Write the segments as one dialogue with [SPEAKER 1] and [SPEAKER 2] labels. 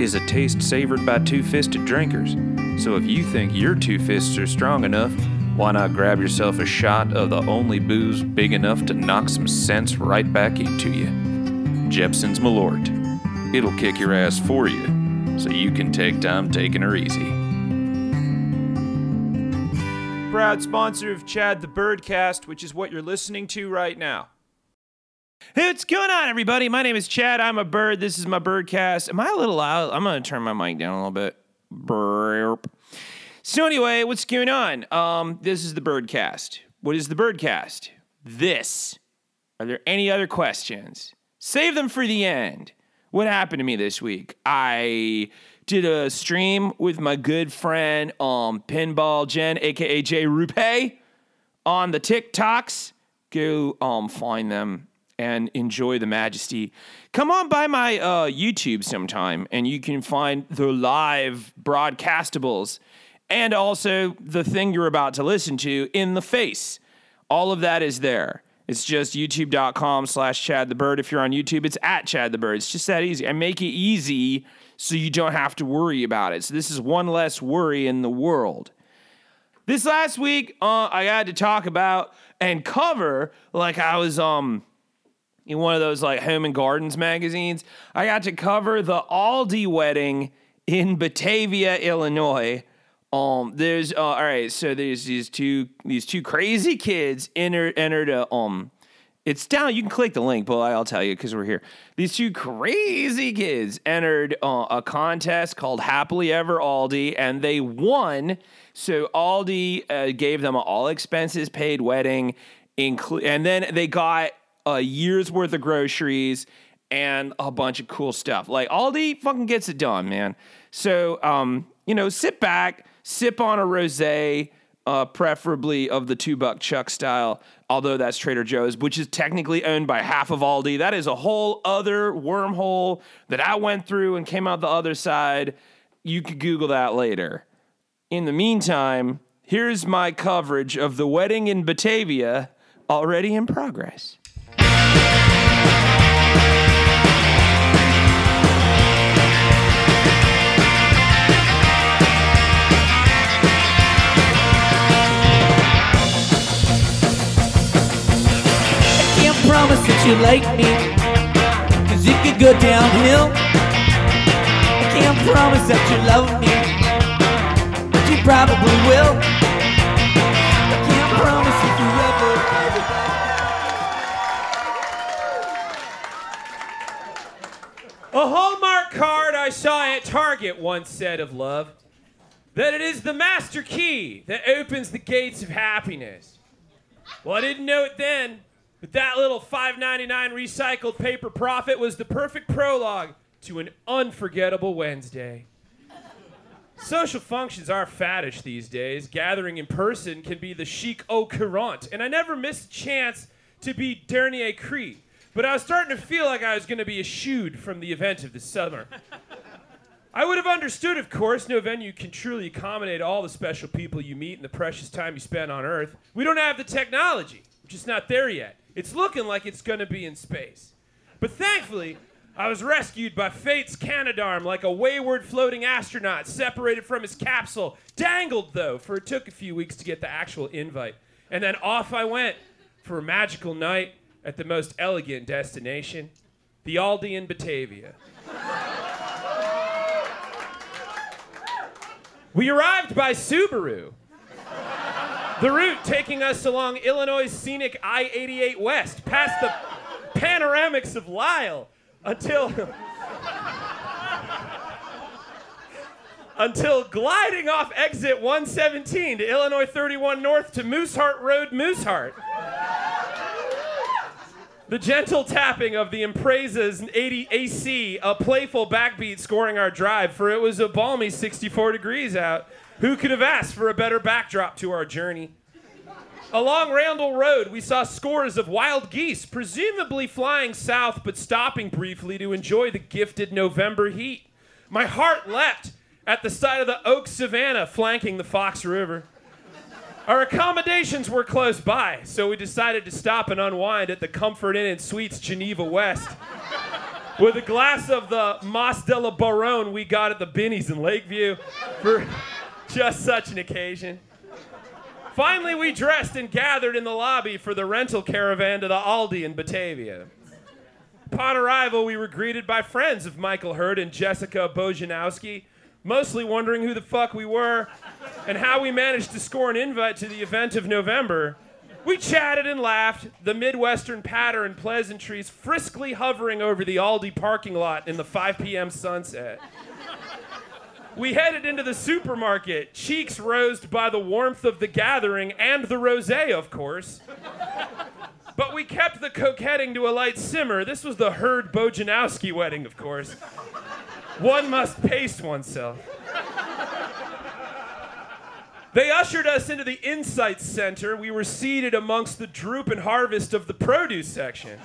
[SPEAKER 1] is a taste savored by two-fisted drinkers. So if you think your two fists are strong enough, why not grab yourself a shot of the only booze big enough to knock some sense right back into you? Jeppson's Malort. It'll kick your ass for you, so you can take time taking her easy.
[SPEAKER 2] Proud sponsor of Chad the Birdcast, which is what you're listening to right now. Hey, what's going on, everybody? My name is Chad. I'm a bird. This is my birdcast. Am I a little loud? I'm going to turn my mic down a little bit. Burp. So, anyway, what's going on? Um, this is the birdcast. What is the birdcast? This. Are there any other questions? Save them for the end. What happened to me this week? I did a stream with my good friend, um, Pinball Jen, aka Jay Rupe, on the TikToks. Go um find them and enjoy the majesty. Come on by my uh, YouTube sometime, and you can find the live broadcastables and also the thing you're about to listen to in the face. All of that is there. It's just youtube.com slash Chad the Bird. If you're on YouTube, it's at Chad the Bird. It's just that easy. I make it easy so you don't have to worry about it. So this is one less worry in the world. This last week, uh, I had to talk about and cover like I was um in one of those like home and gardens magazines. I got to cover the Aldi wedding in Batavia, Illinois. Um, there's uh, all right. So there's these two these two crazy kids entered entered a um. It's down. You can click the link, but I'll tell you because we're here. These two crazy kids entered uh, a contest called Happily Ever Aldi, and they won. So Aldi uh, gave them an all expenses paid wedding, inclu- and then they got a year's worth of groceries and a bunch of cool stuff. Like Aldi fucking gets it done, man. So, um, you know, sit back, sip on a rosé, uh, preferably of the two buck chuck style. Although that's Trader Joe's, which is technically owned by half of Aldi. That is a whole other wormhole that I went through and came out the other side. You could Google that later. In the meantime, here's my coverage of the wedding in Batavia already in progress.
[SPEAKER 3] You like me, cause it could go downhill. I can't promise that you love me, but you probably will. I can't promise if you ever.
[SPEAKER 2] A Hallmark card I saw at Target once said of love that it is the master key that opens the gates of happiness. Well, I didn't know it then, but that little $5.99 recycled paper profit was the perfect prologue to an unforgettable Wednesday. Social functions are faddish these days. Gathering in person can be the chic au courant, and I never missed a chance to be dernier cri. But I was starting to feel like I was going to be eschewed from the event of the summer. I would have understood, of course, no venue can truly accommodate all the special people you meet in the precious time you spend on Earth. We don't have the technology, we're just not there yet. It's looking like it's to be in space. But thankfully, I was rescued by fate's canadarm like a wayward floating astronaut separated from his capsule. Dangled, though, for it took a few weeks to get the actual invite. And then off I went for a magical night at the most elegant destination, the Aldi in Batavia. We arrived by Subaru. The route taking us along Illinois' scenic I 88 West, past the panoramics of Lisle, until. until gliding off exit 117 to Illinois 31 North to Mooseheart Road, Mooseheart. The gentle tapping of the Impreza's 80 AC, a playful backbeat scoring our drive, for it was a balmy 64 degrees out. Who could have asked for a better backdrop to our journey? Along Randall Road, we saw scores of wild geese, presumably flying south but stopping briefly to enjoy the gifted November heat. My heart leapt at the sight of the oak savanna flanking the Fox River. Our accommodations were close by, so we decided to stop and unwind at the Comfort Inn and Suites Geneva West. With a glass of the Mas de la Baronne we got at the Binny's in Lakeview for just such an occasion. Finally, we dressed and gathered in the lobby for the rental caravan to the Aldi in Batavia. Upon arrival, we were greeted by friends of Michael Hurd and Jessica Bojanowski, mostly wondering who the fuck we were and how we managed to score an invite to the event of November. We chatted and laughed, the Midwestern patter and pleasantries friskly hovering over the Aldi parking lot in the 5 p.m. sunset. We headed into the supermarket, cheeks rosed by the warmth of the gathering and the rosé, of course. But we kept the coquetting to a light simmer. This was the Hurd Bojanowski wedding, of course. One must pace oneself. They ushered us into the Insights Center. We were seated amongst the droop and harvest of the produce section.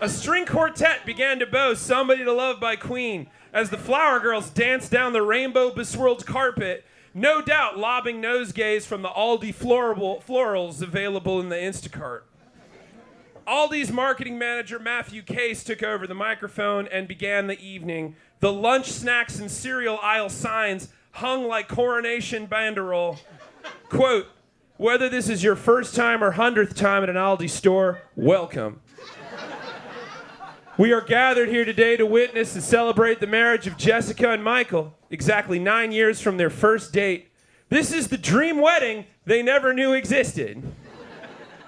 [SPEAKER 2] A string quartet began to bow Somebody to Love by Queen as the flower girls danced down the rainbow beswirled carpet, no doubt lobbing nosegays from the Aldi floral, florals available in the Instacart. Aldi's marketing manager, Matthew Case, took over the microphone and began the evening. The lunch, snacks, and cereal aisle signs hung like coronation banderole. Quote, whether this is your first time or hundredth time at an Aldi store, welcome. We are gathered here today to witness and celebrate the marriage of Jessica and Michael, exactly nine years from their first date. This is the dream wedding they never knew existed.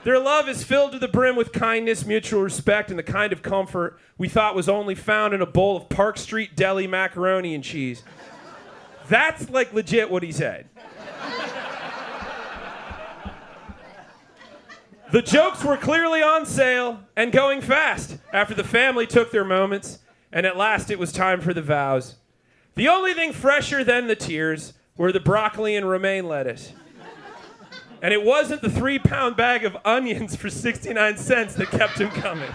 [SPEAKER 2] Their love is filled to the brim with kindness, mutual respect, and the kind of comfort we thought was only found in a bowl of Park Street deli macaroni and cheese. That's like legit what he said. The jokes were clearly on sale and going fast after the family took their moments, and at last it was time for the vows. The only thing fresher than the tears were the broccoli and romaine lettuce. And it wasn't the three pound bag of onions for 69 cents that kept him coming.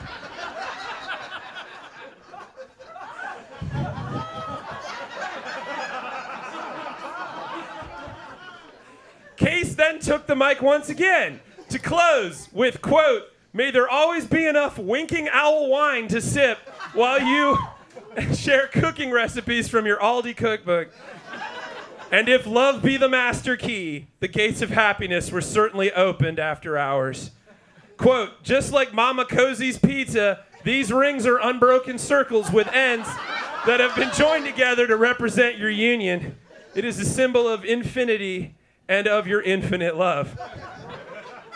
[SPEAKER 2] Case then took the mic once again to close with quote, May there always be enough winking owl wine to sip while you share cooking recipes from your Aldi cookbook. And if love be the master key, the gates of happiness were certainly opened after hours. Quote, just like Mama Cozzi's pizza, these rings are unbroken circles with ends that have been joined together to represent your union. It is a symbol of infinity and of your infinite love.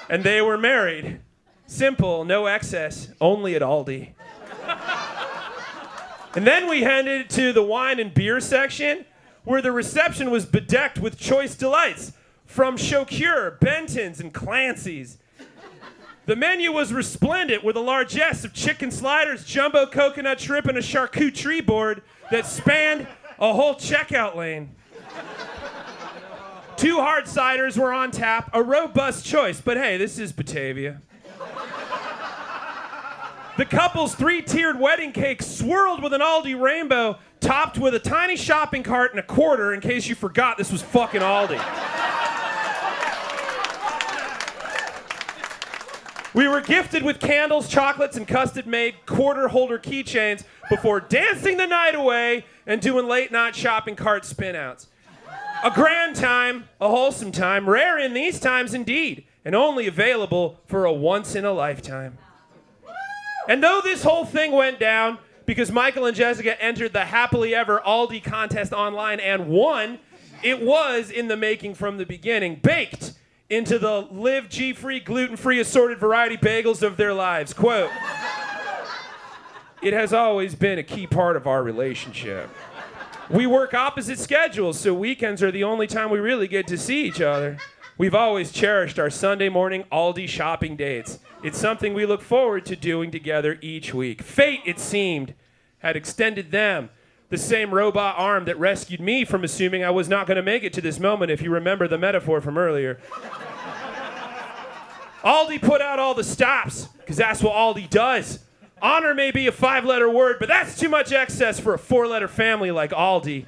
[SPEAKER 2] And they were married. Simple, no excess, only at Aldi. and then we headed to the wine and beer section where the reception was bedecked with choice delights from Choceur, Benton's, and Clancy's. The menu was resplendent with a largesse of chicken sliders, jumbo coconut shrimp, and a charcuterie board that spanned a whole checkout lane. Two hard ciders were on tap, a robust choice, but hey, this is Batavia. The couple's three tiered wedding cake swirled with an Aldi rainbow, topped with a tiny shopping cart and a quarter in case you forgot this was fucking Aldi. We were gifted with candles, chocolates, and custard made quarter holder keychains before dancing the night away and doing late night shopping cart spinouts. A grand time, a wholesome time, rare in these times indeed, and only available for a once in a lifetime. And though this whole thing went down because Michael and Jessica entered the happily ever Aldi contest online and won, it was in the making from the beginning, baked into the live G free, gluten free, assorted variety bagels of their lives. Quote It has always been a key part of our relationship. We work opposite schedules, so weekends are the only time we really get to see each other. We've always cherished our Sunday morning Aldi shopping dates. It's something we look forward to doing together each week. Fate, it seemed, had extended them the same robot arm that rescued me from assuming I was not going to make it to this moment, if you remember the metaphor from earlier. Aldi put out all the stops, because that's what Aldi does. Honor may be a five letter word, but that's too much excess for a four letter family like Aldi.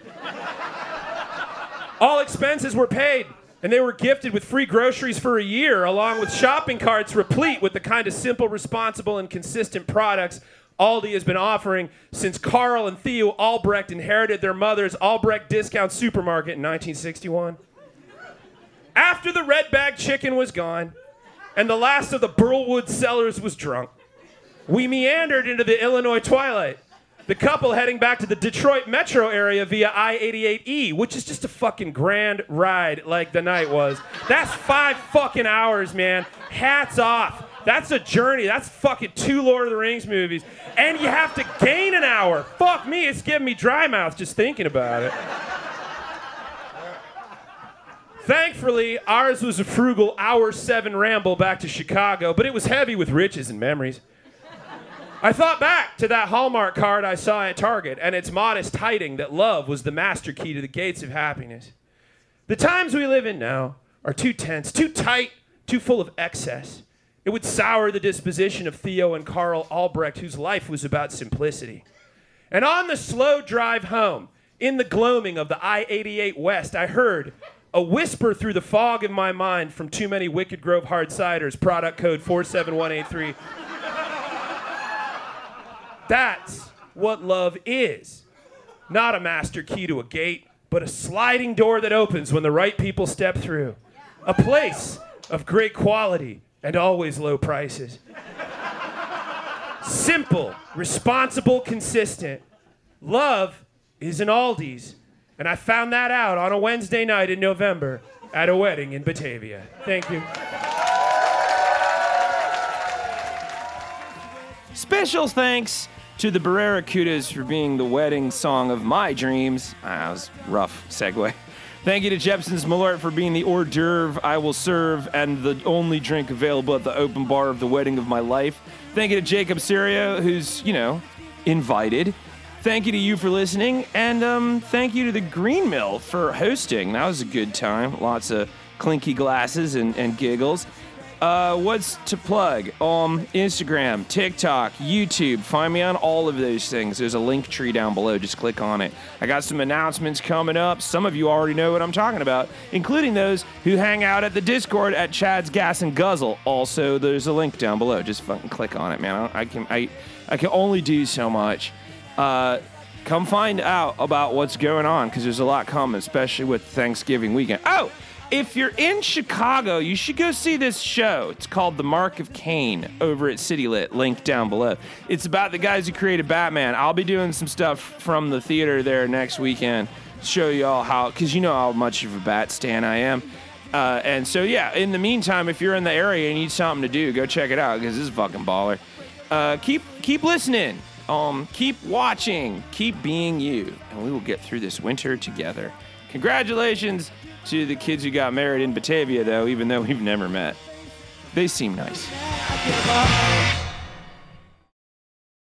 [SPEAKER 2] all expenses were paid, and they were gifted with free groceries for a year, along with shopping carts replete with the kind of simple, responsible, and consistent products Aldi has been offering since Carl and Theo Albrecht inherited their mother's Albrecht Discount Supermarket in 1961. After the red bag chicken was gone and the last of the Burlwood Cellars was drunk, we meandered into the Illinois twilight. The couple heading back to the Detroit metro area via I 88E, which is just a fucking grand ride like the night was. That's five fucking hours, man. Hats off. That's a journey. That's fucking two Lord of the Rings movies. And you have to gain an hour. Fuck me, it's giving me dry mouth just thinking about it. Thankfully, ours was a frugal hour seven ramble back to Chicago, but it was heavy with riches and memories. I thought back to that Hallmark card I saw at Target and its modest tiding that love was the master key to the gates of happiness. The times we live in now are too tense, too tight, too full of excess. It would sour the disposition of Theo and Carl Albrecht, whose life was about simplicity. And on the slow drive home, in the gloaming of the I 88 West, I heard a whisper through the fog in my mind from too many Wicked Grove hard ciders, product code 47183. That's what love is. Not a master key to a gate, but a sliding door that opens when the right people step through. A place of great quality and always low prices. Simple, responsible, consistent. Love is an Aldi's. And I found that out on a Wednesday night in November at a wedding in Batavia. Thank you.
[SPEAKER 1] Special thanks to the Barracudas for being the wedding song of my dreams. Ah, that was rough segue. Thank you to Jeppson's Malort for being the hors d'oeuvre I will serve and the only drink available at the open bar of the wedding of my life. Thank you to Jacob Serio, who's, you know, invited. Thank you to you for listening, and um, thank you to the Green Mill for hosting. That was a good time. Lots of clinky glasses and, and giggles. Uh, what's to plug? Um, Instagram, TikTok, YouTube. Find me on all of those things. There's a link tree down below. Just click on it. I got some announcements coming up. Some of you already know what I'm talking about, including those who hang out at the Discord at Chad's Gas and Guzzle. Also, there's a link down below. Just fucking click on it, man. I, I can I I can only do so much. Uh, come find out about what's going on because there's a lot coming, especially with Thanksgiving weekend. Oh, if you're in Chicago, you should go see this show. It's called The Mark of Kane over at City Lit, link down below. It's about the guys who created Batman. I'll be doing some stuff from the theater there next weekend, show you all how, because you know how much of a Bat stan I am. Uh, and so, yeah, in the meantime, if you're in the area and need something to do, go check it out because this is fucking baller. Uh, keep keep listening. Um, keep watching. Keep being you, and we will get through this winter together. Congratulations to the kids who got married in Batavia, though, even though we've never met. They seem nice.